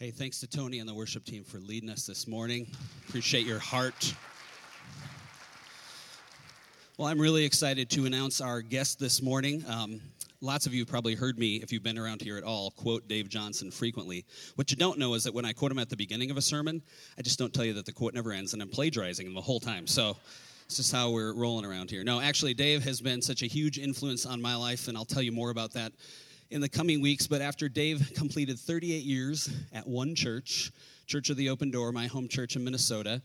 Hey, thanks to Tony and the worship team for leading us this morning. Appreciate your heart. Well, I'm really excited to announce our guest this morning. Um, lots of you probably heard me, if you've been around here at all, quote Dave Johnson frequently. What you don't know is that when I quote him at the beginning of a sermon, I just don't tell you that the quote never ends, and I'm plagiarizing him the whole time. So this is how we're rolling around here. No, actually, Dave has been such a huge influence on my life, and I'll tell you more about that in the coming weeks. But after Dave completed 38 years at one church, Church of the Open Door, my home church in Minnesota,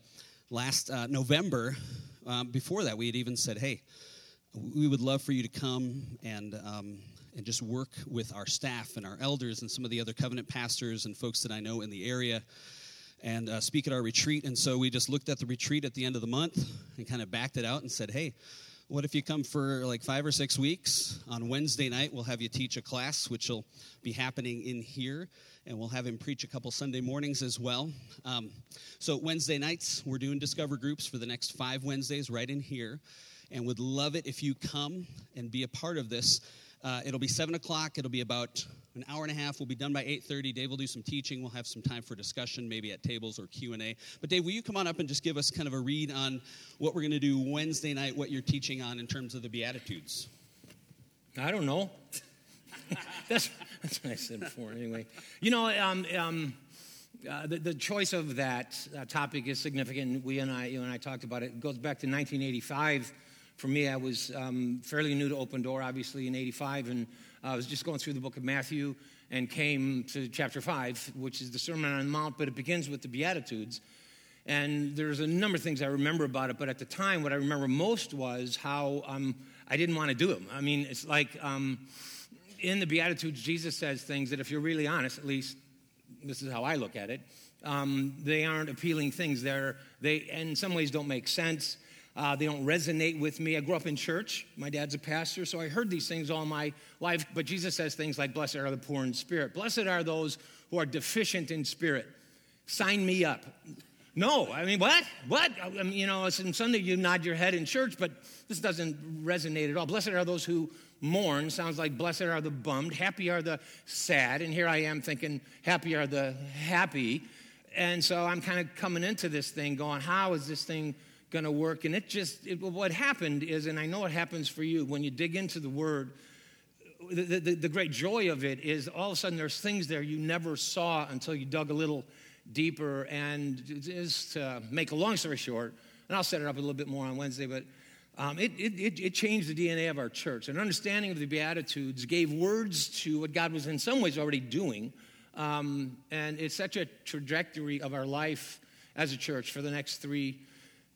last uh, November, um, before that, we had even said, hey, we would love for you to come and um, and just work with our staff and our elders and some of the other covenant pastors and folks that I know in the area and uh, speak at our retreat. And so we just looked at the retreat at the end of the month and kind of backed it out and said, hey, what if you come for like five or six weeks? On Wednesday night, we'll have you teach a class, which will be happening in here, and we'll have him preach a couple Sunday mornings as well. Um, so, Wednesday nights, we're doing Discover groups for the next five Wednesdays right in here, and would love it if you come and be a part of this. Uh, it'll be 7 o'clock, it'll be about an hour and a half. We'll be done by 8:30. Dave will do some teaching. We'll have some time for discussion, maybe at tables or Q&A. But Dave, will you come on up and just give us kind of a read on what we're going to do Wednesday night, what you're teaching on in terms of the Beatitudes? I don't know. that's, that's what I said before, anyway. You know, um, um, uh, the, the, choice of that uh, topic is significant. We and I, you and I talked about it. It goes back to 1985. For me, I was um, fairly new to Open Door, obviously, in 85, and I was just going through the book of Matthew and came to chapter 5, which is the Sermon on the Mount, but it begins with the Beatitudes. And there's a number of things I remember about it, but at the time, what I remember most was how um, I didn't want to do them. I mean, it's like um, in the Beatitudes, Jesus says things that, if you're really honest, at least this is how I look at it, um, they aren't appealing things. They're, they, in some ways, don't make sense. Uh, they don't resonate with me. I grew up in church. My dad's a pastor, so I heard these things all my life. But Jesus says things like, Blessed are the poor in spirit. Blessed are those who are deficient in spirit. Sign me up. No, I mean, what? What? I mean, you know, on Sunday you nod your head in church, but this doesn't resonate at all. Blessed are those who mourn. Sounds like blessed are the bummed. Happy are the sad. And here I am thinking, happy are the happy. And so I'm kind of coming into this thing going, how is this thing going to work. And it just, it, what happened is, and I know it happens for you, when you dig into the word, the, the, the, great joy of it is all of a sudden there's things there you never saw until you dug a little deeper. And just to make a long story short, and I'll set it up a little bit more on Wednesday, but um, it, it, it, changed the DNA of our church. An understanding of the Beatitudes gave words to what God was in some ways already doing. Um, and it's such a trajectory of our life as a church for the next three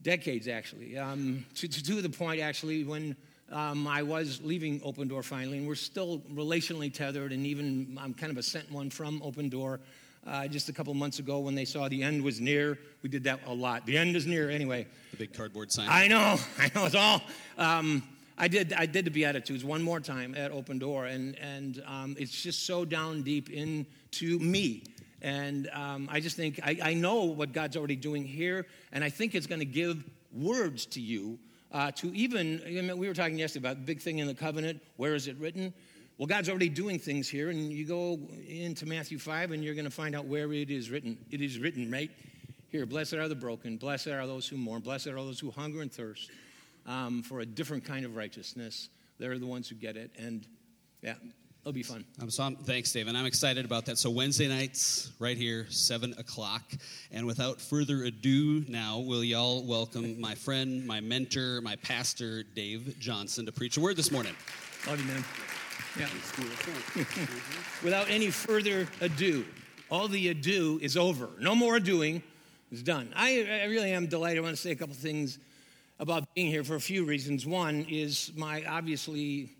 decades actually, um, to, to, to, the point actually when um, I was leaving Open Door finally, and we're still relationally tethered, and even I'm kind of a sent one from Open Door. Uh, just a couple months ago, when they saw the end was near, we did that a lot. The end is near, anyway. The big cardboard sign. I know, I know. It's all. Um, I did. I did the Beatitudes one more time at Open Door, and and um, it's just so down deep into me and um, I just think, I, I, know what God's already doing here, and I think it's going to give words to you uh, to even, I mean, we were talking yesterday about the big thing in the covenant, where is it written? Well, God's already doing things here, and you go into Matthew 5, and you're going to find out where it is written. It is written right here Blessed are the broken, blessed are those who mourn, blessed are those who hunger and thirst um, for a different kind of righteousness. They're the ones who get it. And yeah, It'll be fun. Um, so I'm, thanks, Dave, and I'm excited about that. So Wednesday nights, right here, seven o'clock. And without further ado, now will y'all welcome my friend, my mentor, my pastor, Dave Johnson, to preach a word this morning. Love you, man. Yeah. without any further ado, all the ado is over. No more doing. It's done. I, I really am delighted. I want to say a couple things about being here for a few reasons. One is my obviously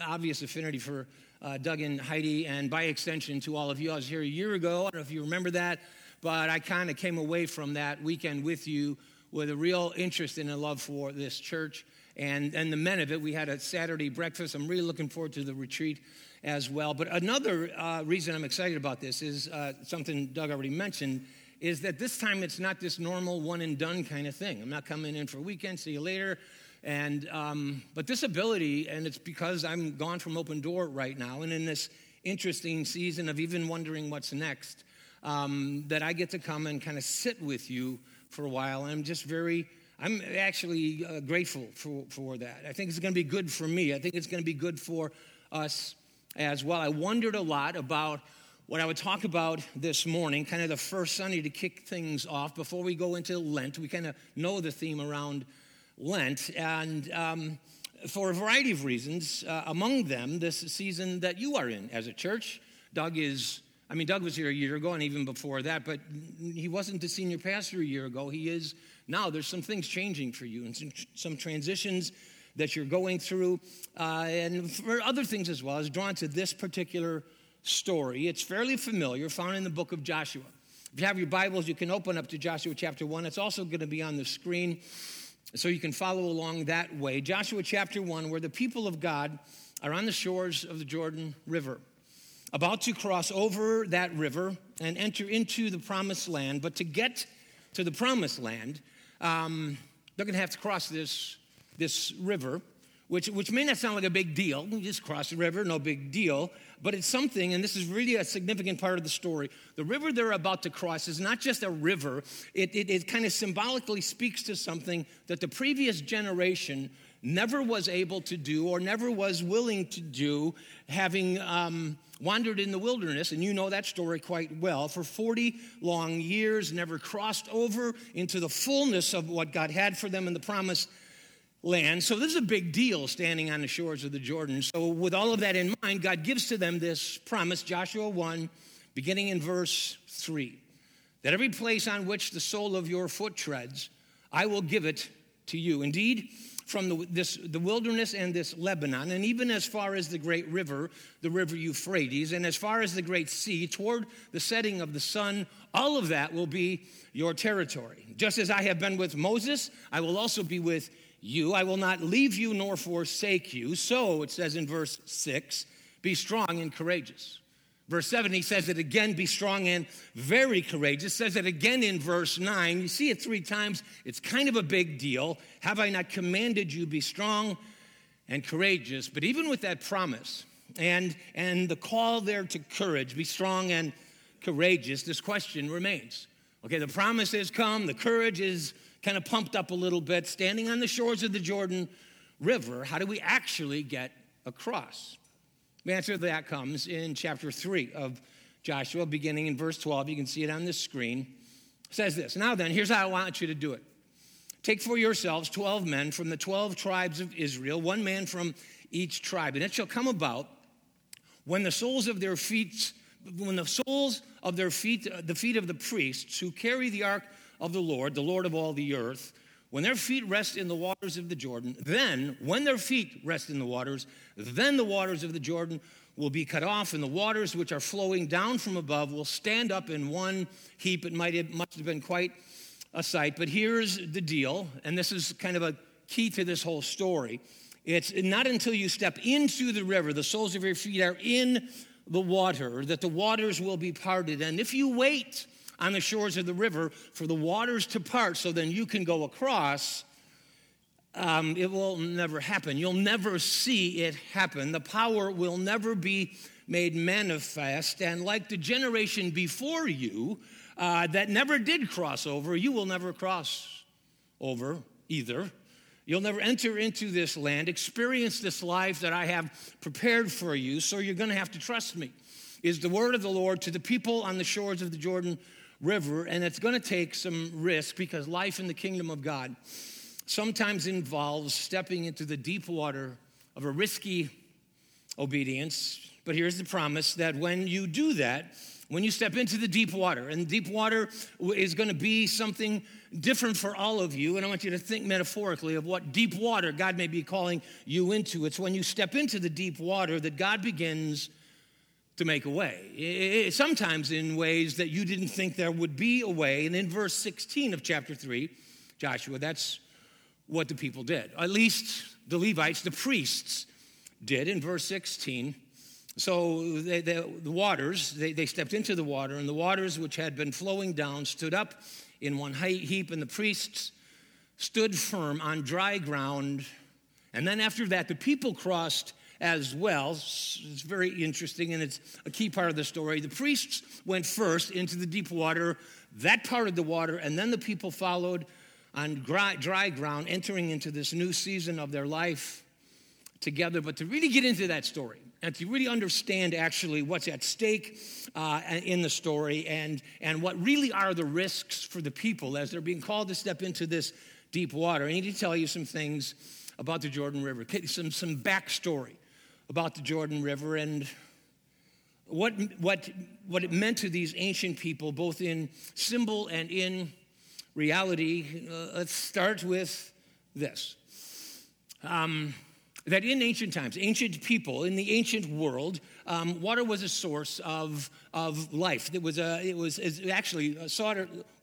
obvious affinity for uh, Doug and Heidi, and by extension to all of you. I was here a year ago. I don't know if you remember that, but I kind of came away from that weekend with you with a real interest and a love for this church and, and the men of it. We had a Saturday breakfast. I'm really looking forward to the retreat as well. But another uh, reason I'm excited about this is uh, something Doug already mentioned is that this time it's not this normal one and done kind of thing. I'm not coming in for a weekend, see you later. And, um, but this ability, and it's because I'm gone from open door right now, and in this interesting season of even wondering what's next, um, that I get to come and kind of sit with you for a while. I'm just very, I'm actually uh, grateful for, for that. I think it's going to be good for me. I think it's going to be good for us as well. I wondered a lot about what I would talk about this morning, kind of the first Sunday to kick things off before we go into Lent. We kind of know the theme around Lent, and um, for a variety of reasons, uh, among them, this season that you are in as a church. Doug is, I mean, Doug was here a year ago and even before that, but he wasn't the senior pastor a year ago. He is now. There's some things changing for you and some, some transitions that you're going through, uh, and for other things as well. I was drawn to this particular story. It's fairly familiar, found in the book of Joshua. If you have your Bibles, you can open up to Joshua chapter 1. It's also going to be on the screen so you can follow along that way. Joshua chapter 1, where the people of God are on the shores of the Jordan River, about to cross over that river and enter into the promised land. But to get to the promised land, um, they're going to have to cross this, this river which, which may not sound like a big deal. You just cross the river, no big deal. But it's something, and this is really a significant part of the story. The river they're about to cross is not just a river, it, it, it kind of symbolically speaks to something that the previous generation never was able to do or never was willing to do, having um, wandered in the wilderness, and you know that story quite well, for 40 long years, never crossed over into the fullness of what God had for them in the promise land. So this is a big deal standing on the shores of the Jordan. So, with all of that in mind, God gives to them this promise, Joshua 1, beginning in verse 3 that every place on which the sole of your foot treads, I will give it to you. Indeed, from the, this, the wilderness and this Lebanon, and even as far as the great river, the river Euphrates, and as far as the great sea, toward the setting of the sun, all of that will be your territory. Just as I have been with Moses, I will also be with you. I will not leave you nor forsake you. So, it says in verse 6, be strong and courageous. Verse 7, he says it again, be strong and very courageous. Says it again in verse 9. You see it three times. It's kind of a big deal. Have I not commanded you, be strong and courageous? But even with that promise and, and the call there to courage, be strong and courageous, this question remains. Okay, the promise has come, the courage is kind of pumped up a little bit, standing on the shores of the Jordan River, how do we actually get across? The answer to that comes in chapter 3 of Joshua, beginning in verse 12. You can see it on the screen. It says this Now then, here's how I want you to do it. Take for yourselves 12 men from the 12 tribes of Israel, one man from each tribe. And it shall come about when the soles of their feet, when the soles of their feet, the feet of the priests who carry the ark of the Lord, the Lord of all the earth, when their feet rest in the waters of the Jordan, then, when their feet rest in the waters, then the waters of the Jordan will be cut off, and the waters which are flowing down from above will stand up in one heap. It might have, must have been quite a sight, but here's the deal, and this is kind of a key to this whole story. It's not until you step into the river, the soles of your feet are in the water, that the waters will be parted. And if you wait on the shores of the river for the waters to part so then you can go across, um, it will never happen. You'll never see it happen. The power will never be made manifest. And like the generation before you uh, that never did cross over, you will never cross over either. You'll never enter into this land, experience this life that I have prepared for you, so you're going to have to trust me. Is the word of the Lord to the people on the shores of the Jordan river, and it's going to take some risk because life in the kingdom of God sometimes involves stepping into the deep water of a risky obedience. But here's the promise that when you do that, when you step into the deep water, and deep water is going to be something different for all of you, and I want you to think metaphorically of what deep water God may be calling you into. It's when you step into the deep water that God begins to make a way. Sometimes in ways that you didn't think there would be a way. And in verse 16 of chapter 3, Joshua, that's what the people did. At least the Levites, the priests, did in verse 16. So they, they, the waters, they, they stepped into the water, and the waters which had been flowing down stood up in one heap, and the priests stood firm on dry ground. And then after that, the people crossed as well. It's very interesting and it's a key part of the story. The priests went first into the deep water, that part of the water, and then the people followed on dry, ground, entering into this new season of their life together. But to really get into that story, and to really understand actually what's at stake uh, in the story and, and what really are the risks for the people as they're being called to step into this deep water. I need to tell you some things about the Jordan River, some, some backstory about the Jordan River and what, what, what it meant to these ancient people, both in symbol and in reality. Uh, let's start with this. Um, that in ancient times, ancient people, in the ancient world, um, water was a source of, of life. It was, a, it was actually,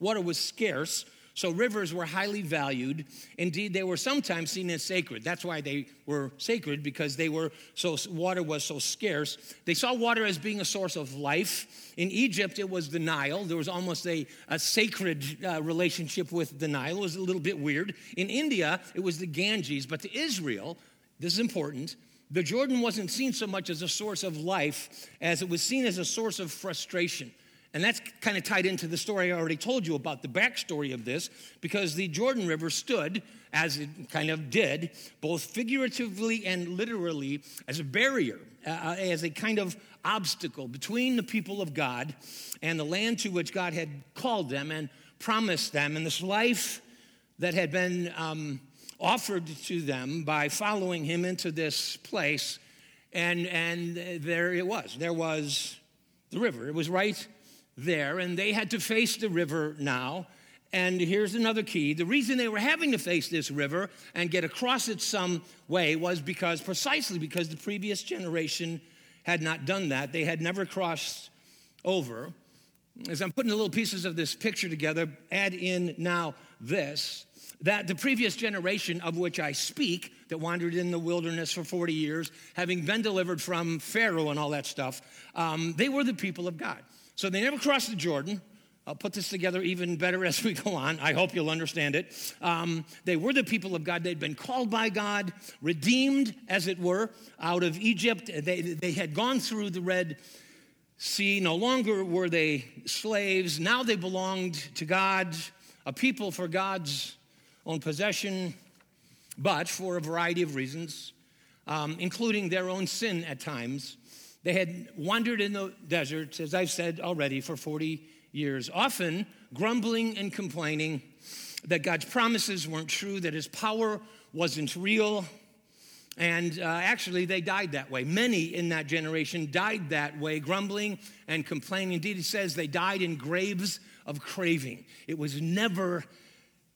water was scarce so rivers were highly valued. Indeed, they were sometimes seen as sacred. That's why they were sacred because they were so water was so scarce. They saw water as being a source of life. In Egypt, it was the Nile. There was almost a, a sacred uh, relationship with the Nile. It was a little bit weird. In India, it was the Ganges. But to Israel, this is important. The Jordan wasn't seen so much as a source of life as it was seen as a source of frustration. And that's kind of tied into the story I already told you about the backstory of this, because the Jordan River stood, as it kind of did, both figuratively and literally, as a barrier, uh, uh, as a kind of obstacle between the people of God and the land to which God had called them and promised them, and this life that had been um, offered to them by following Him into this place. And, and there it was. There was the river. It was right there, and they had to face the river now. And here's another key the reason they were having to face this river and get across it some way was because, precisely because the previous generation had not done that. They had never crossed over. As I'm putting the little pieces of this picture together, add in now this that the previous generation of which I speak, that wandered in the wilderness for 40 years, having been delivered from Pharaoh and all that stuff, um, they were the people of God. So they never crossed the Jordan. I'll put this together even better as we go on. I hope you'll understand it. Um, they were the people of God. They'd been called by God, redeemed, as it were, out of Egypt. They, they had gone through the Red Sea. No longer were they slaves. Now they belonged to God, a people for God's own possession, but for a variety of reasons, um, including their own sin at times. They had wandered in the desert, as I've said already, for 40 years, often grumbling and complaining that God's promises weren't true, that his power wasn't real. And uh, actually, they died that way. Many in that generation died that way, grumbling and complaining. Indeed, it says they died in graves of craving. It was never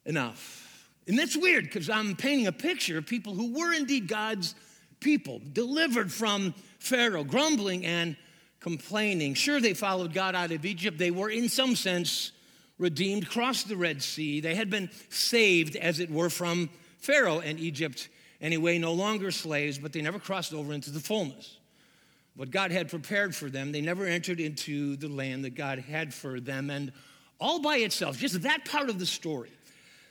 enough. And that's weird because I'm painting a picture of people who were indeed God's people, delivered from Pharaoh, grumbling and complaining. Sure, they followed God out of Egypt. They were, in some sense, redeemed, crossed the Red Sea. They had been saved, as it were, from Pharaoh and Egypt anyway, no longer slaves, but they never crossed over into the fullness. What God had prepared for them, they never entered into the land that God had for them. And all by itself, just that part of the story,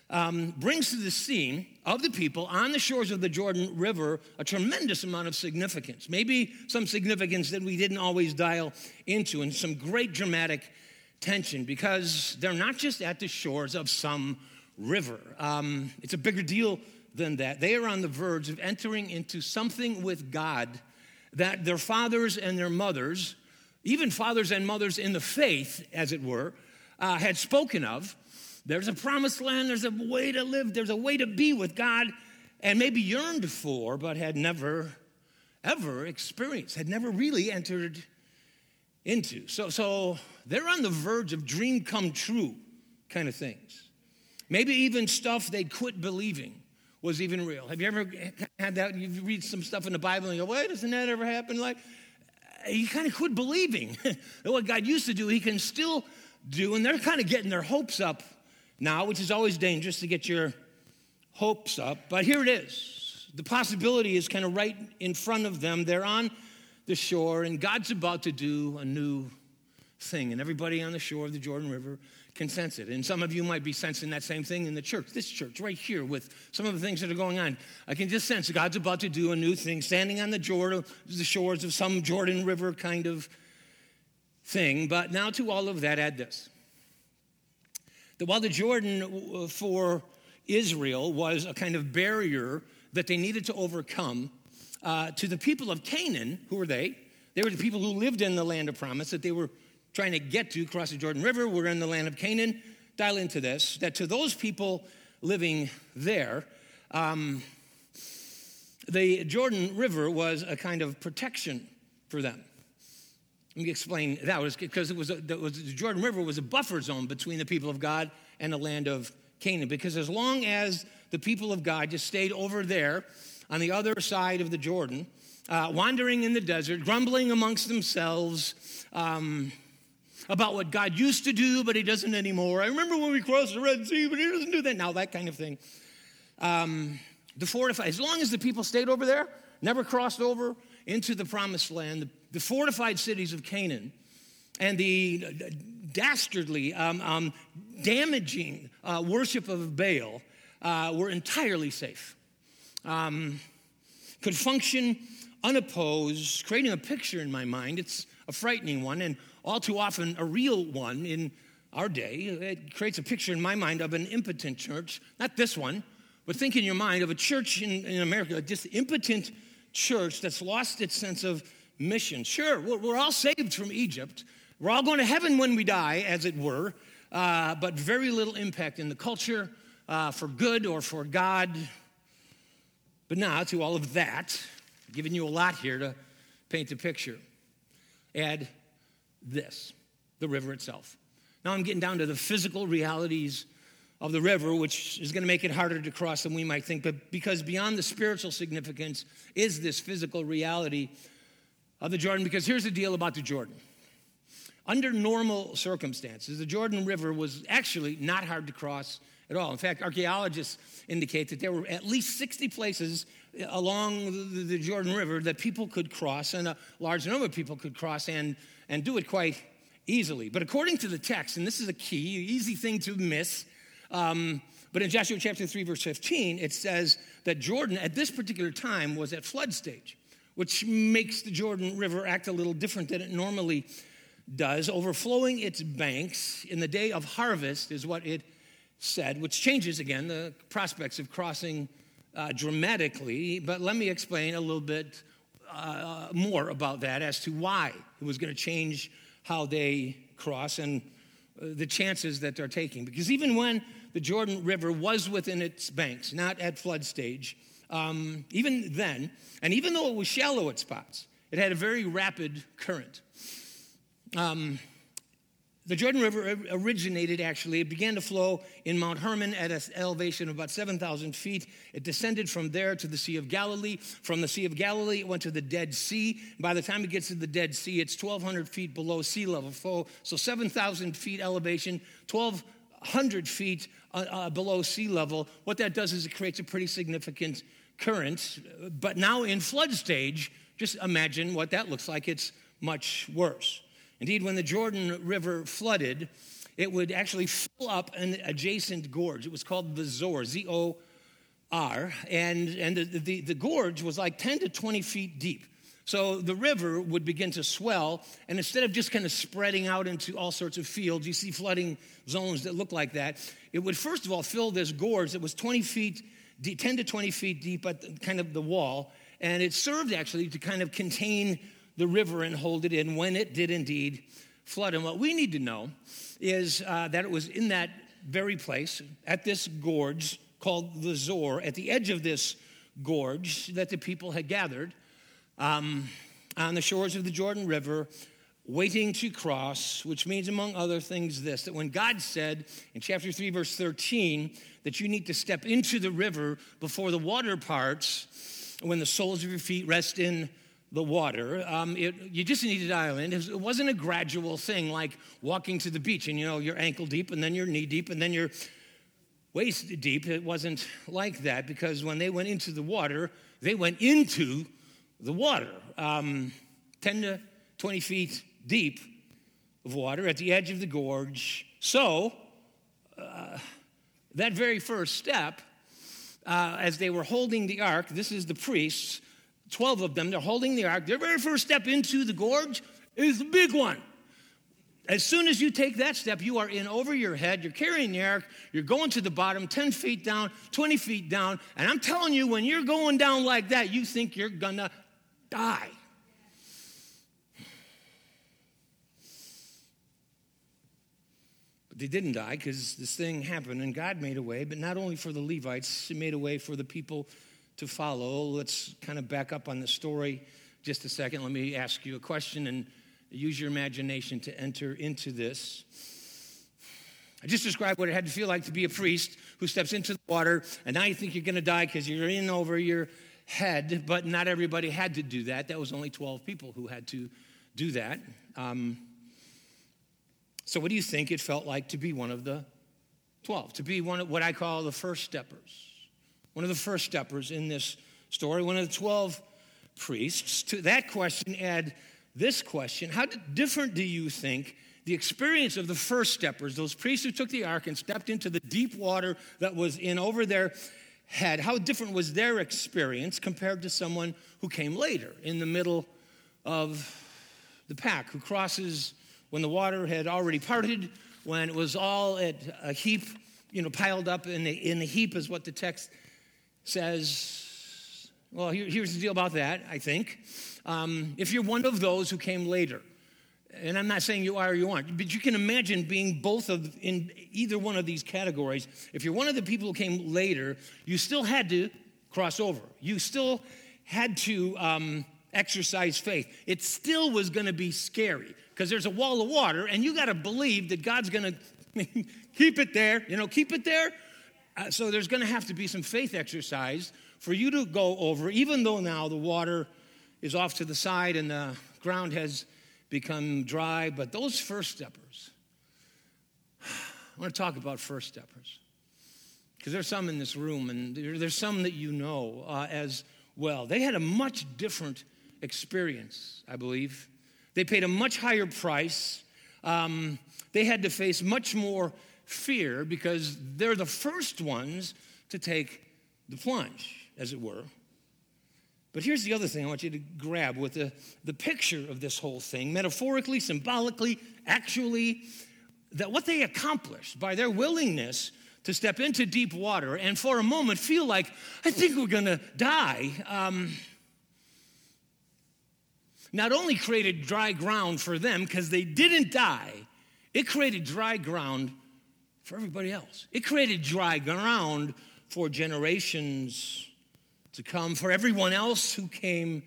um, brings to the scene of the people on the shores of the Jordan River a tremendous amount of significance. Maybe some significance that we didn't always dial into, and some great dramatic tension because they're not just at the shores of some river. Um, it's a bigger deal than that. They are on the verge of entering into something with God that their fathers and their mothers, even fathers and mothers in the faith, as it were, uh, had spoken of there's a promised land, there's a way to live, there's a way to be with God, and maybe yearned for, but had never, ever experienced, had never really entered into. So, so they're on the verge of dream come true kind of things. Maybe even stuff they quit believing was even real. Have you ever had that? You read some stuff in the Bible and you go, wait, doesn't that ever happen? Like, you kind of quit believing that what God used to do, He can still do. And they're kind of getting their hopes up now, which is always dangerous to get your hopes up. But here it is. The possibility is kind of right in front of them. They're on the shore, and God's about to do a new thing. And everybody on the shore of the Jordan River can sense it. And some of you might be sensing that same thing in the church, this church right here, with some of the things that are going on. I can just sense God's about to do a new thing, standing on the, Jordan, the shores of some Jordan River kind of thing. But now to all of that, add this that while the Jordan uh, for Israel was a kind of barrier that they needed to overcome, uh, to the people of Canaan, who were they? They were the people who lived in the land of promise that they were trying to get to, cross the Jordan River. We're in the land of Canaan. Dial into this that to those people living there, um, the Jordan River was a kind of protection for them. Let me explain that was because it was, a, was the Jordan River was a buffer zone between the people of God and the land of Canaan. Because as long as the people of God just stayed over there on the other side of the Jordan, uh, wandering in the desert, grumbling amongst themselves um, about what God used to do, but He doesn't anymore. I remember when we crossed the Red Sea, but He doesn't do that now. That kind of thing. Um, the fortified, as long as the people stayed over there, never crossed over into the promised land, the fortified cities of Canaan and the dastardly, um, um, damaging uh, worship of Baal uh, were entirely safe. Um, could function unopposed, creating a picture in my mind. It's a frightening one, and all too often a real one in our day. It creates a picture in my mind of an impotent church, not this one, but think in your mind of a church in, in America, a just impotent church that's lost its sense of mission. Sure, we're all saved from Egypt. We're all going to heaven when we die, as it were, uh, but very little impact in the culture uh, for good or for God. But now, to all of that, giving you a lot here to paint a picture, add this the river itself. Now I'm getting down to the physical realities of the river, which is going to make it harder to cross than we might think, but because beyond the spiritual significance is this physical reality of the Jordan because here's the deal about the Jordan. Under normal circumstances, the Jordan River was actually not hard to cross at all. In fact, archaeologists indicate that there were at least 60 places along the Jordan River that people could cross, and a large number of people could cross and, and do it quite easily. But according to the text, and this is a key, easy thing to miss, um, but in Joshua chapter 3, verse 15, it says that Jordan at this particular time was at flood stage which makes the Jordan River act a little different than it normally does. Overflowing its banks in the day of harvest is what it said, which changes again the prospects of crossing uh, dramatically. But let me explain a little bit uh, more about that as to why it was going to change how they cross and uh, the chances that they're taking. Because even when the Jordan River was within its banks, not at flood stage, um, even then, and even though it was shallow at spots, it had a very rapid current. Um, the Jordan River originated actually, it began to flow in Mount Hermon at an elevation of about 7,000 feet. It descended from there to the Sea of Galilee. From the Sea of Galilee, it went to the Dead Sea. By the time it gets to the Dead Sea, it's 1,200 feet below sea level. So 7,000 feet elevation, 1,200 feet uh, uh, below sea level. What that does is it creates a pretty significant current, but now in flood stage, just imagine what that looks like. It's much worse. Indeed, when the Jordan River flooded, it would actually fill up an adjacent gorge. It was called the Zor, Z O R, and, and the, the, the gorge was like 10 to 20 feet deep. So the river would begin to swell, and instead of just kind of spreading out into all sorts of fields, you see flooding zones that look like that, it would first of all fill this gorge that was 20 feet 10 to 20 feet deep at the, kind of the wall, and it served actually to kind of contain the river and hold it in when it did indeed flood. And what we need to know is uh, that it was in that very place, at this gorge called the Zor, at the edge of this gorge that the people had gathered um, on the shores of the Jordan River waiting to cross, which means, among other things, this that when God said in chapter 3, verse 13, that you need to step into the river before the water parts, when the soles of your feet rest in the water, um, it, you just needed island. It wasn't a gradual thing like walking to the beach and you know you're ankle deep and then you're knee deep and then you're waist deep. It wasn't like that because when they went into the water, they went into the water. Um, 10 to 20 feet deep of water at the edge of the gorge. So that very first step, uh, as they were holding the ark, this is the priests, 12 of them, they're holding the ark. Their very first step into the gorge is the big one. As soon as you take that step, you are in over your head. You're carrying the ark. You're going to the bottom, 10 feet down, 20 feet down. And I'm telling you, when you're going down like that, you think you're going to die. But they didn't die because this thing happened and God made a way, but not only for the Levites, He made a way for the people to follow. Let's kind of back up on the story just a second. Let me ask you a question and use your imagination to enter into this. I just described what it had to feel like to be a priest who steps into the water, and now you think you're going to die because you're in over your head, but not everybody had to do that. That was only 12 people who had to do that. Um, so, what do you think it felt like to be one of the 12? To be one of what I call the first steppers? One of the first steppers in this story, one of the 12 priests. To that question, add this question How different do you think the experience of the first steppers, those priests who took the ark and stepped into the deep water that was in over their head, how different was their experience compared to someone who came later in the middle of the pack, who crosses when the water had already parted, when it was all at a heap, you know, piled up in the, in the heap, is what the text says. Well, here, here's the deal about that, I think. Um, if you're one of those who came later, and I'm not saying you are or you aren't, but you can imagine being both of in either one of these categories. If you're one of the people who came later, you still had to cross over. You still had to um, exercise faith. It still was going to be scary because there's a wall of water, and you got to believe that God's going to keep it there. You know, keep it there. Uh, so there's going to have to be some faith exercise for you to go over, even though now the water is off to the side and the ground has become dry. But those first steppers, I want to talk about first steppers. Because there's some in this room, and there's some that you know uh, as well. They had a much different experience, I believe. They paid a much higher price. Um, they had to face much more fear because they're the first ones to take the plunge, as it were. But here's the other thing I want you to grab with the, the picture of this whole thing, metaphorically, symbolically, actually, that what they accomplished by their willingness to step into deep water and for a moment feel like, I think we're gonna die, um, not only created dry ground for them because they didn't die, it created dry ground for everybody else. It created dry ground for generations to come, for everyone else who came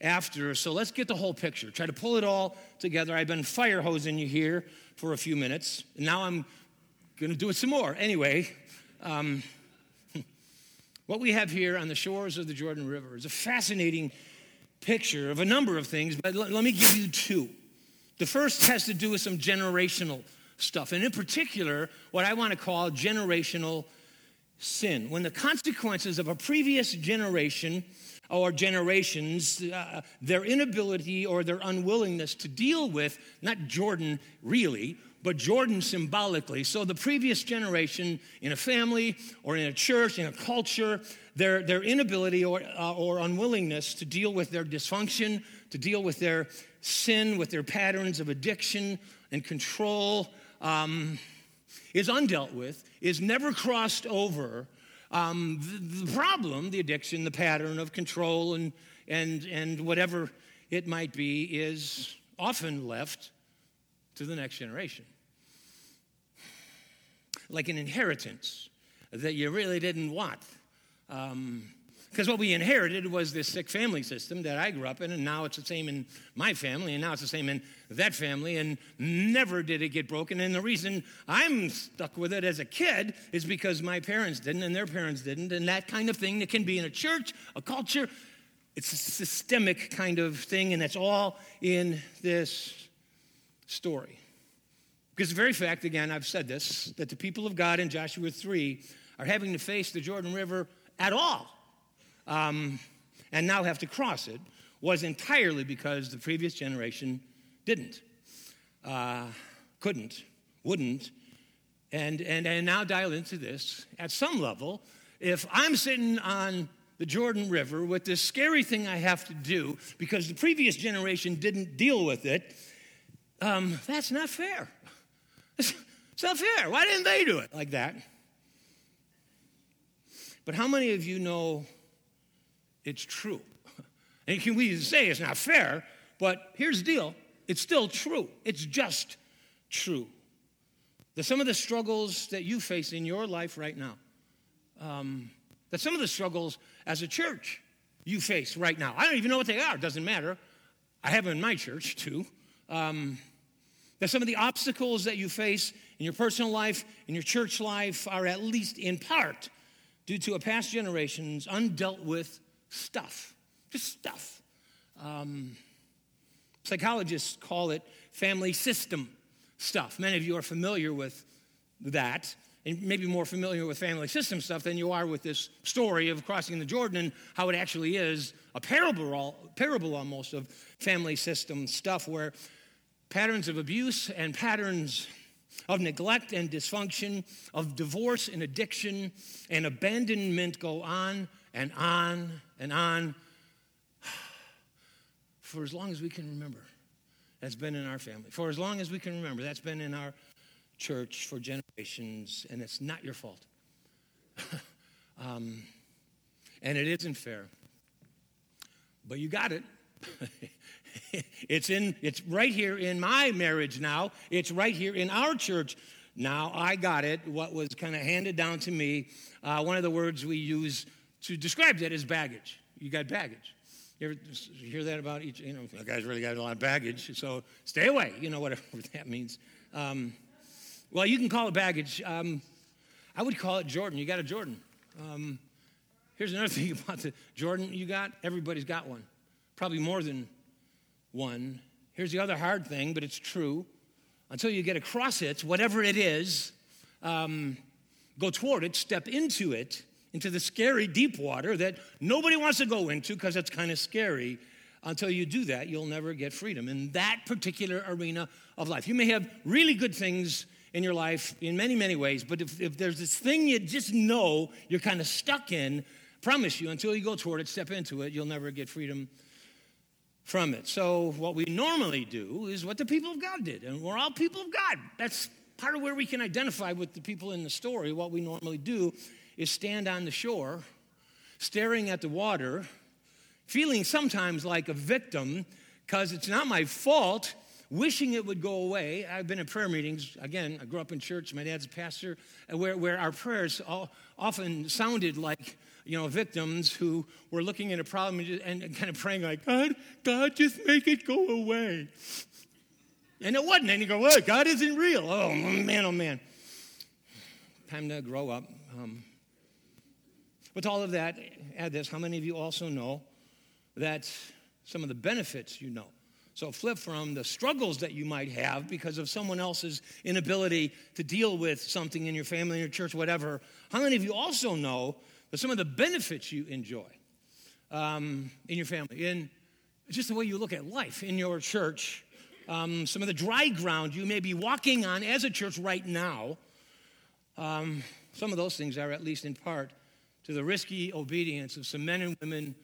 after. So let's get the whole picture. Try to pull it all together. I've been fire hosing you here for a few minutes. And now I'm going to do it some more. Anyway, um, what we have here on the shores of the Jordan River is a fascinating picture of a number of things, but let, let me give you two. The first has to do with some generational stuff, and in particular, what I want to call generational sin. When the consequences of a previous generation or generations, uh, their inability or their unwillingness to deal with, not Jordan really, but Jordan symbolically. So the previous generation in a family or in a church, in a culture, their, their inability or, uh, or unwillingness to deal with their dysfunction, to deal with their sin, with their patterns of addiction and control, um, is undealt with, is never crossed over. Um, the, the problem, the addiction, the pattern of control, and, and, and whatever it might be, is often left to the next generation. Like an inheritance that you really didn't want. Um, because what we inherited was this sick family system that I grew up in, and now it's the same in my family, and now it's the same in that family, and never did it get broken. And the reason I'm stuck with it as a kid is because my parents didn't, and their parents didn't, and that kind of thing that can be in a church, a culture. It's a systemic kind of thing, and that's all in this story. Because the very fact, again, I've said this, that the people of God in Joshua 3 are having to face the Jordan River at all um, and now have to cross it was entirely because the previous generation didn't, uh, couldn't, wouldn't, And, and, and now dial into this. At some level, if I'm sitting on the Jordan River with this scary thing I have to do because the previous generation didn't deal with it, um, that's not fair. It's, not fair. Why didn't they do it like that? But how many of you know it's true? And can we say it's not fair, but here's the deal it's still true. It's just true. That some of the struggles that you face in your life right now, um, that some of the struggles as a church you face right now, I don't even know what they are, it doesn't matter. I have them in my church too. Um, that some of the obstacles that you face in your personal life, in your church life, are at least in part due to a past generation's undealt with stuff. Just stuff. Um, psychologists call it family system stuff. Many of you are familiar with that, and maybe more familiar with family system stuff than you are with this story of crossing the Jordan and how it actually is a parable, parable almost of family system stuff where patterns of abuse and patterns of neglect and dysfunction, of divorce and addiction and abandonment go on and on and on for as long as we can remember. That's been in our family. For as long as we can remember, that's been in our church for generations, and it's not your fault. um, and it isn't fair. But you got it. it's in it's right here in my marriage now. It's right here in our church now. I got it. What was kind of handed down to me. Uh, one of the words we use to describe that is baggage. You got baggage. You ever hear that about each? You know, that guy's really got a lot of baggage, so stay away. You know, whatever that means. Um, well, you can call it baggage. Um, I would call it Jordan. You got a Jordan. Um, here's another thing about the Jordan you got. Everybody's got one, probably more than one. Here's the other hard thing, but it's true. Until you get across it, whatever it is, um, go toward it, step into it, into the scary deep water that nobody wants to go into because it's kind of scary. Until you do that, you'll never get freedom in that particular arena of life. You may have really good things in your life in many, many ways, but if, if there's this thing you just know you're kind of stuck in, promise you, until you go toward it, step into it, you'll never get freedom from it. So, what we normally do is what the people of God did, and we're all people of God. That's part of where we can identify with the people in the story. What we normally do is stand on the shore, staring at the water, feeling sometimes like a victim because it's not my fault, wishing it would go away. I've been in prayer meetings. Again, I grew up in church. My dad's a pastor, where, where our prayers all, often sounded like you know, victims who were looking at a problem and, just, and kind of praying like, God, God, just make it go away. And it wasn't. And you go, what? God isn't real. Oh, man, oh, man. Time to grow up. Um, with all of that, add this. How many of you also know that some of the benefits you know? So flip from the struggles that you might have because of someone else's inability to deal with something in your family, in your church, whatever. How many of you also know but some of the benefits you enjoy um, in your family, in just the way you look at life in your church, um, some of the dry ground you may be walking on as a church right now. Um, some of those things are, at least in part, to the risky obedience of some men and women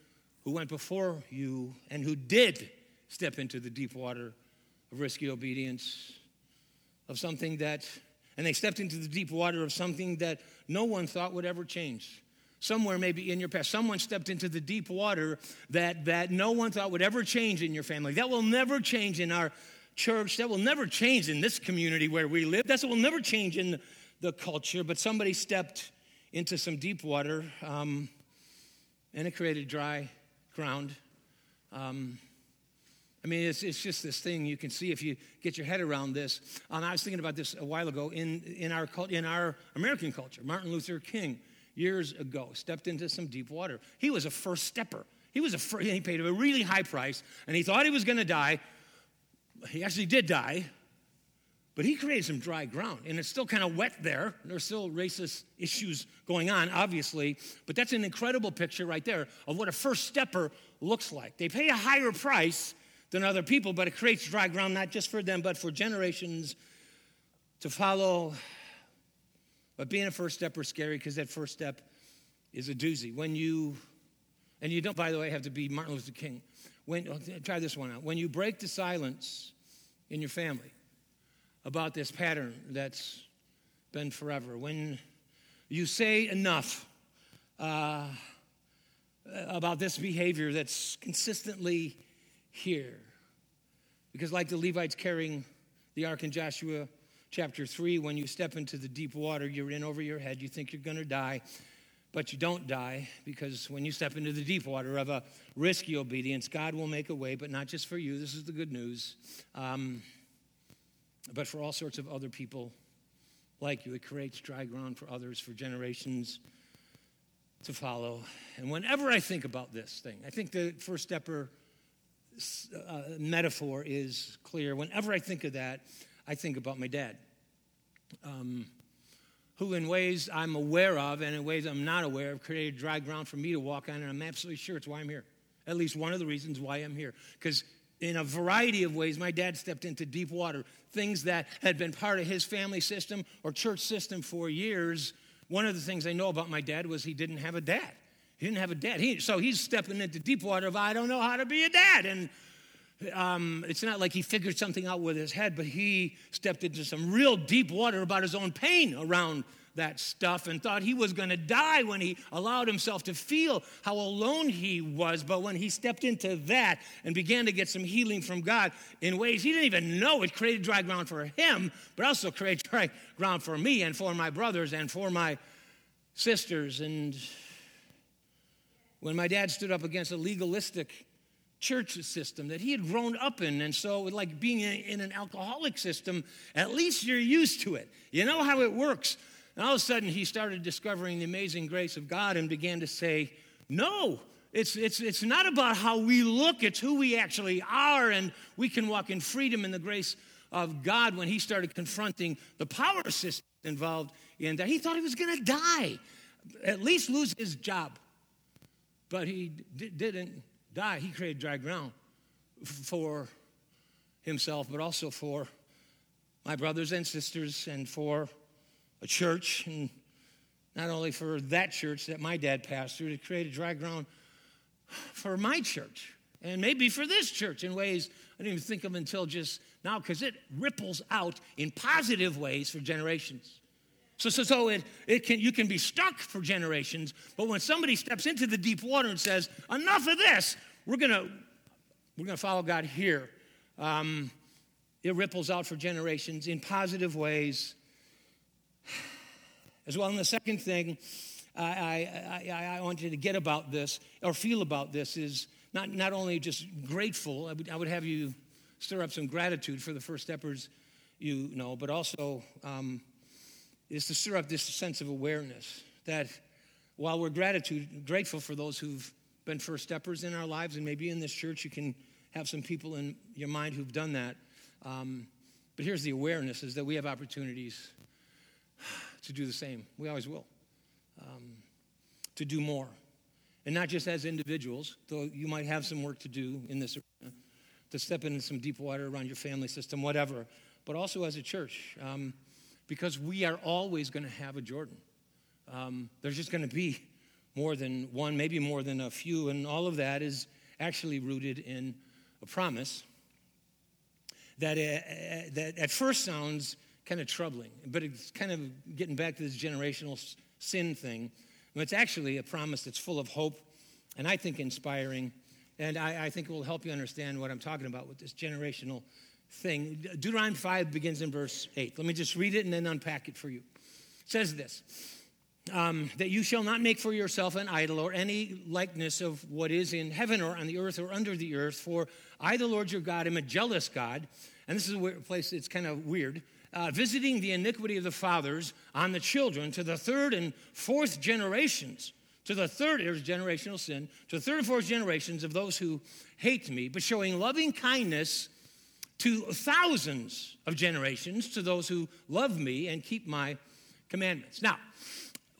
who went before you and who did step into the deep water of risky obedience, of something that, and they stepped into the deep water of something that no one thought would ever change somewhere maybe in your past. Someone stepped into the deep water that, that no one thought would ever change in your family. That will never change in our church. That will never change in this community where we live. That will never change in the culture. But somebody stepped into some deep water um, and it created dry ground. Um, I mean, it's, it's just this thing you can see if you get your head around this. Um, I was thinking about this a while ago in, in, our, in our American culture. Martin Luther King years ago, stepped into some deep water. He was a first stepper. He was a first, he paid a really high price, and he thought he was going to die. He actually did die, but he created some dry ground, and it's still kind of wet there. There's still racist issues going on, obviously, but that's an incredible picture right there of what a first stepper looks like. They pay a higher price than other people, but it creates dry ground not just for them, but for generations to follow But being a first stepper is scary because that first step is a doozy. When you, and you don't, by the way, have to be Martin Luther King. When, try this one out. When you break the silence in your family about this pattern that's been forever, when you say enough uh, about this behavior that's consistently here, because like the Levites carrying the ark in Joshua chapter 3, when you step into the deep water, you're in over your head, you think you're going to die, but you don't die because when you step into the deep water of a risky obedience, God will make a way, but not just for you. This is the good news, um, but for all sorts of other people like you. It creates dry ground for others for generations to follow. And whenever I think about this thing, I think the first stepper uh, metaphor is clear. Whenever I think of that, I think about my dad, um, who, in ways I'm aware of and in ways I'm not aware of, created dry ground for me to walk on, and I'm absolutely sure it's why I'm here. At least one of the reasons why I'm here. Because in a variety of ways, my dad stepped into deep water. Things that had been part of his family system or church system for years. One of the things I know about my dad was he didn't have a dad. He didn't have a dad. He, so he's stepping into deep water of, I don't know how to be a dad. And um, it's not like he figured something out with his head, but he stepped into some real deep water about his own pain around that stuff and thought he was going to die when he allowed himself to feel how alone he was. But when he stepped into that and began to get some healing from God in ways he didn't even know, it created dry ground for him, but also created dry ground for me and for my brothers and for my sisters. And when my dad stood up against a legalistic church system that he had grown up in. And so, like being in an alcoholic system, at least you're used to it. You know how it works. And all of a sudden, he started discovering the amazing grace of God and began to say, No, it's, it's, it's not about how we look, it's who we actually are. And we can walk in freedom in the grace of God when he started confronting the power system involved in that. He thought he was going to die, at least lose his job. But he d- didn't die, he created dry ground for himself, but also for my brothers and sisters and for a church, and not only for that church that my dad pastored, it created dry ground for my church and maybe for this church in ways I didn't even think of until just now because it ripples out in positive ways for generations. So, so, so it, it can, you can be stuck for generations, but when somebody steps into the deep water and says, enough of this, we're going to we're gonna follow God here, um, it ripples out for generations in positive ways as well. And the second thing I, I, I, I want you to get about this or feel about this is not, not only just grateful, I would, I would have you stir up some gratitude for the first steppers you know, but also um, is to stir up this sense of awareness that while we're gratitude, grateful for those who've been first steppers in our lives, and maybe in this church you can have some people in your mind who've done that. Um, but here's the awareness is that we have opportunities to do the same. We always will. Um, to do more. And not just as individuals, though you might have some work to do in this arena, to step into some deep water around your family system, whatever, but also as a church. Um, because we are always going to have a Jordan. Um, there's just going to be more than one, maybe more than a few, and all of that is actually rooted in a promise that, uh, that at first sounds kind of troubling, but it's kind of getting back to this generational sin thing. And it's actually a promise that's full of hope and I think inspiring. And I, I think it will help you understand what I'm talking about with this generational thing. Deuteronomy 5 begins in verse 8. Let me just read it and then unpack it for you. It says this um, that you shall not make for yourself an idol or any likeness of what is in heaven or on the earth or under the earth, for I, the Lord your God, am a jealous God. And this is a place that's kind of weird. Uh, visiting the iniquity of the fathers on the children to the third and fourth generations, to the third, there's generational sin, to the third and fourth generations of those who hate me, but showing loving kindness to thousands of generations to those who love me and keep my commandments. Now,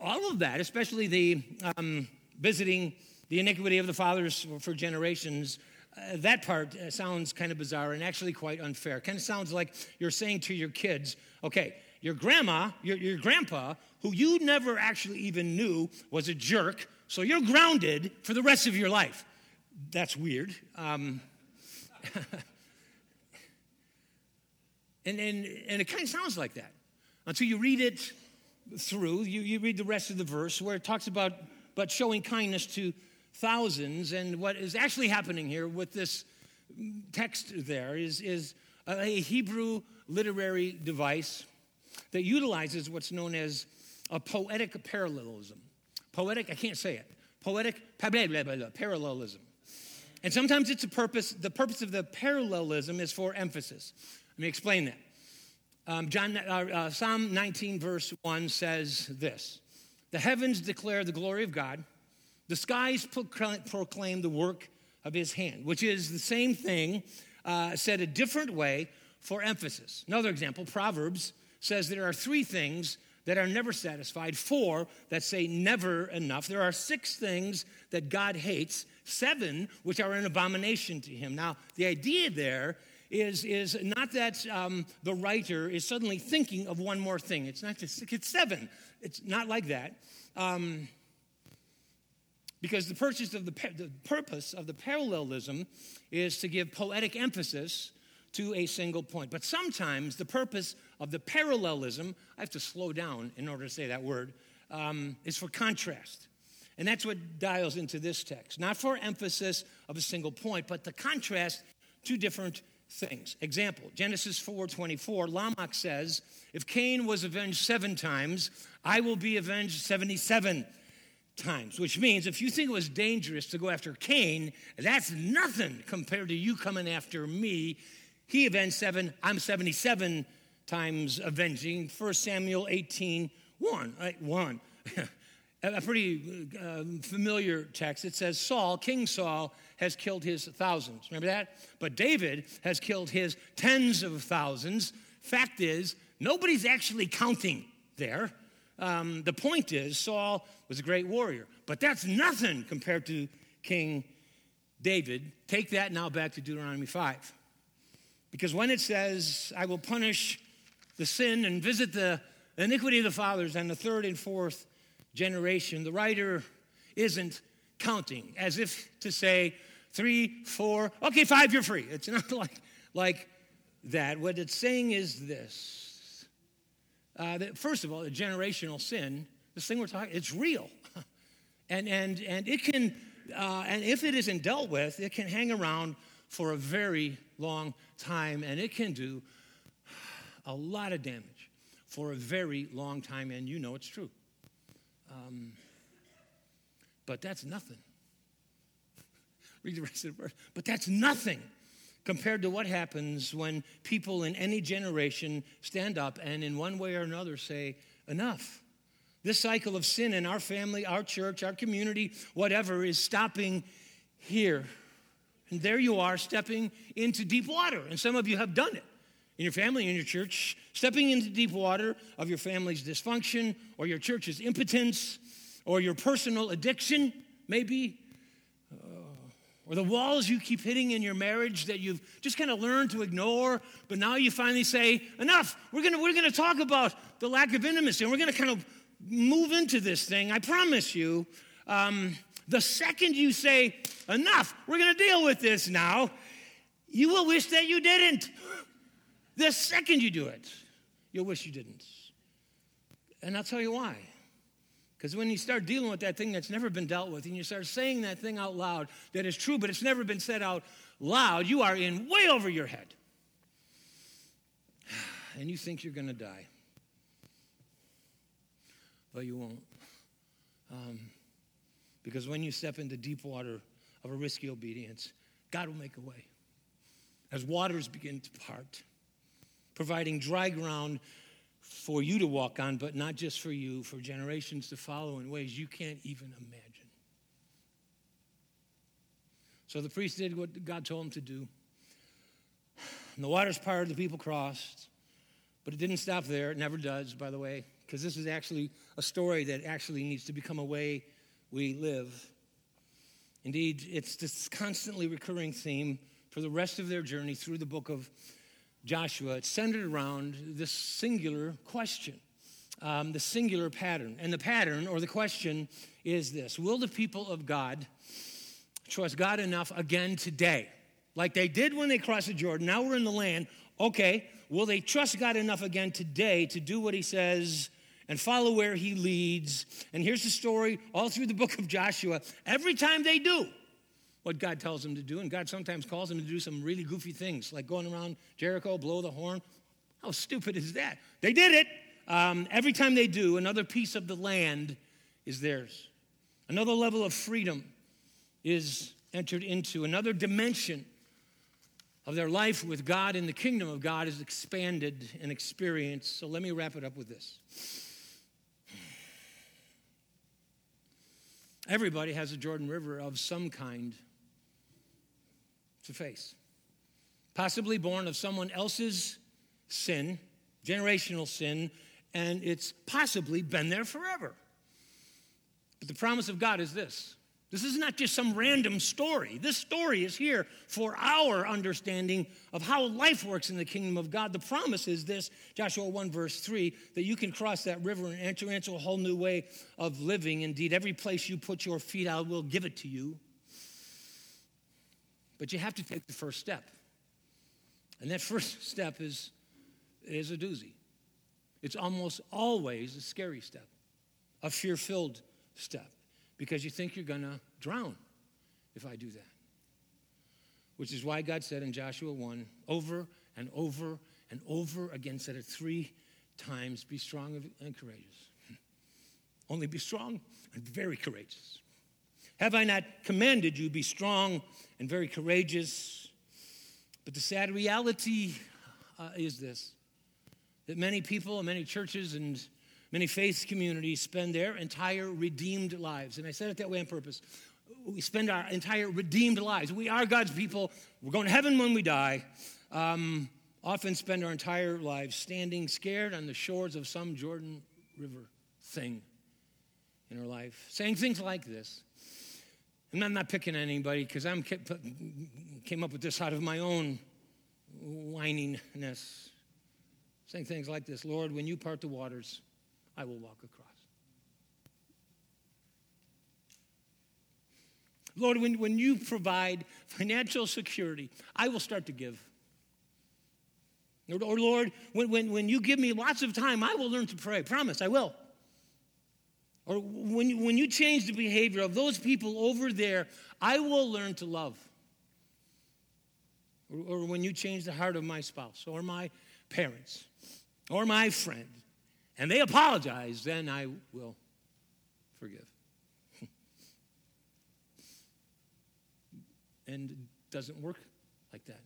all of that, especially the um, visiting the iniquity of the fathers for generations, uh, that part uh, sounds kind of bizarre and actually quite unfair. Kind of sounds like you're saying to your kids, okay, your grandma, your, your grandpa, who you never actually even knew was a jerk, so you're grounded for the rest of your life. That's weird. Um, and, and, and it kind of sounds like that until you read it through. You, you read the rest of the verse where it talks about, about showing kindness to thousands. And what is actually happening here with this text there is, is a Hebrew literary device that utilizes what's known as a poetic parallelism. Poetic, I can't say it. Poetic parallelism. And sometimes it's a purpose, the purpose of the parallelism is for emphasis. Let me explain that. Um, John, uh, uh, Psalm 19, verse 1 says this The heavens declare the glory of God, the skies proclaim the work of his hand, which is the same thing uh, said a different way for emphasis. Another example, Proverbs says there are three things that are never satisfied, four that say never enough. There are six things that God hates, seven which are an abomination to him. Now, the idea there is, is not that um, the writer is suddenly thinking of one more thing. It's not just, it's seven. It's not like that. Um, because the, purchase of the, the purpose of the parallelism is to give poetic emphasis to a single point. But sometimes the purpose of the parallelism, I have to slow down in order to say that word, um, is for contrast. And that's what dials into this text. Not for emphasis of a single point, but the contrast two different things. Example, Genesis 4:24, Lamech says, "If Cain was avenged 7 times, I will be avenged 77 times." Which means if you think it was dangerous to go after Cain, that's nothing compared to you coming after me. He avenged 7, I'm 77 times avenging. 1 Samuel 18, 1, right? 1. a pretty uh, familiar text. It says, Saul, King Saul, has killed his thousands. Remember that? But David has killed his tens of thousands. Fact is, nobody's actually counting there. Um, the point is, Saul was a great warrior, but that's nothing compared to King David. Take that now back to Deuteronomy 5. Because when it says, I will punish the sin and visit the iniquity of the fathers and the third and fourth generation, the writer isn't counting as if to say, three, four, okay, five, you're free. It's not like, like that. What it's saying is this uh, that first of all, the generational sin, this thing we're talking, it's real. and, and, and it can, uh, and if it isn't dealt with, it can hang around for a very long time and it can do a lot of damage for a very long time, and you know it's true. Um, but that's nothing. Read the rest of the verse. But that's nothing compared to what happens when people in any generation stand up and, in one way or another, say, Enough. This cycle of sin in our family, our church, our community, whatever, is stopping here. And there you are, stepping into deep water. And some of you have done it in your family, in your church, stepping into deep water of your family's dysfunction or your church's impotence or your personal addiction, maybe, or the walls you keep hitting in your marriage that you've just kind of learned to ignore, but now you finally say, Enough, we're gonna, we're gonna talk about the lack of intimacy, and we're gonna kind of move into this thing. I promise you. Um, the second you say, Enough, we're gonna deal with this now, you will wish that you didn't. The second you do it, you'll wish you didn't. And I'll tell you why. Because when you start dealing with that thing that's never been dealt with and you start saying that thing out loud that is true, but it's never been said out loud, you are in way over your head. And you think you're going to die. But you won't. Um, because when you step into deep water of a risky obedience, God will make a way. As waters begin to part, providing dry ground for you to walk on, but not just for you, for generations to follow in ways you can't even imagine. So the priest did what God told him to do. And the waters parted, the people crossed. But it didn't stop there. It never does, by the way, because this is actually a story that actually needs to become a way we live. Indeed, it's this constantly recurring theme for the rest of their journey through the book of Joshua, it's centered around this singular question, um, the singular pattern. And the pattern or the question is this Will the people of God trust God enough again today? Like they did when they crossed the Jordan. Now we're in the land. Okay, will they trust God enough again today to do what he says and follow where he leads? And here's the story all through the book of Joshua. Every time they do, what God tells them to do, and God sometimes calls them to do some really goofy things, like going around Jericho, blow the horn. How stupid is that? They did it. Um, every time they do, another piece of the land is theirs. Another level of freedom is entered into. Another dimension of their life with God in the kingdom of God is expanded and experienced. So let me wrap it up with this. Everybody has a Jordan River of some kind to face. Possibly born of someone else's sin, generational sin, and it's possibly been there forever. But the promise of God is this this is not just some random story. This story is here for our understanding of how life works in the kingdom of God. The promise is this Joshua 1, verse 3 that you can cross that river and enter into a whole new way of living. Indeed, every place you put your feet, I will give it to you. But you have to take the first step. And that first step is, is a doozy. It's almost always a scary step, a fear filled step, because you think you're going to drown if I do that. Which is why God said in Joshua 1 over and over and over again, said it three times be strong and courageous. Only be strong and very courageous. Have I not commanded you, be strong and very courageous? But the sad reality uh, is this that many people and many churches and many faith communities spend their entire redeemed lives. And I said it that way on purpose. We spend our entire redeemed lives. We are God's people. We're going to heaven when we die. Um, often spend our entire lives standing scared on the shores of some Jordan River thing in our life, saying things like this and I'm not picking anybody because I came up with this out of my own whininess. Saying things like this Lord, when you part the waters, I will walk across. Lord, when, when you provide financial security, I will start to give. Or, or Lord, when, when, when you give me lots of time, I will learn to pray. Promise, I will. Or when you, when you change the behavior of those people over there, I will learn to love. Or, or when you change the heart of my spouse or my parents or my friend, and they apologize, then I will forgive. and it doesn't work like that.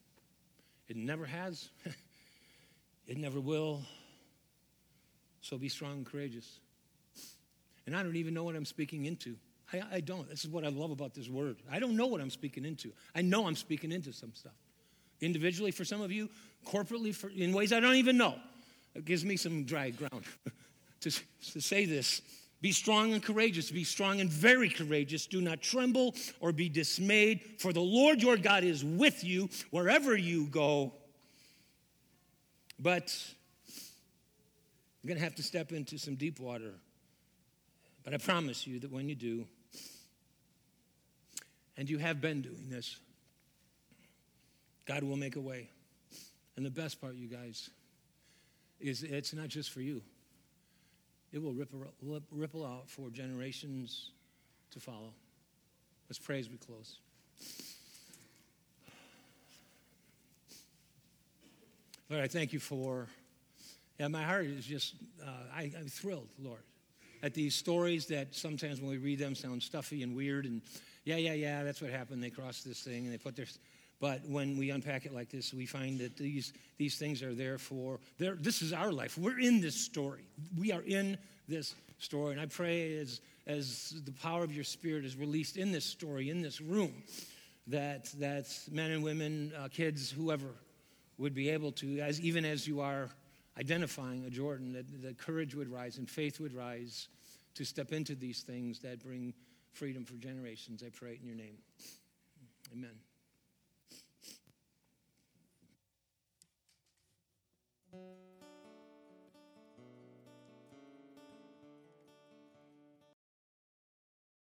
It never has, it never will. So be strong and courageous. And I don't even know what I'm speaking into. I, I, don't. This is what I love about this word. I don't know what I'm speaking into. I know I'm speaking into some stuff. Individually, for some of you, corporately, for, in ways I don't even know. It gives me some dry ground to, to say this. Be strong and courageous. Be strong and very courageous. Do not tremble or be dismayed, for the Lord your God is with you wherever you go. But you're going to have to step into some deep water but I promise you that when you do, and you have been doing this, God will make a way. And the best part, you guys, is it's not just for you. It will ripple, ripple out for generations to follow. Let's pray as we close. Lord, I thank you for, yeah, my heart is just, uh, I, I'm thrilled, Lord, at these stories that sometimes when we read them sound stuffy and weird and yeah, yeah, yeah, that's what happened. They crossed this thing and they put their. But when we unpack it like this, we find that these, these things are there for, this is our life. We're in this story. We are in this story. And I pray as, as the power of your spirit is released in this story, in this room, that, that men and women, uh, kids, whoever, would be able to, as even as you are identifying a Jordan, that, that courage would rise and faith would rise to step into these things that bring freedom for generations. I pray in your name. Amen. you.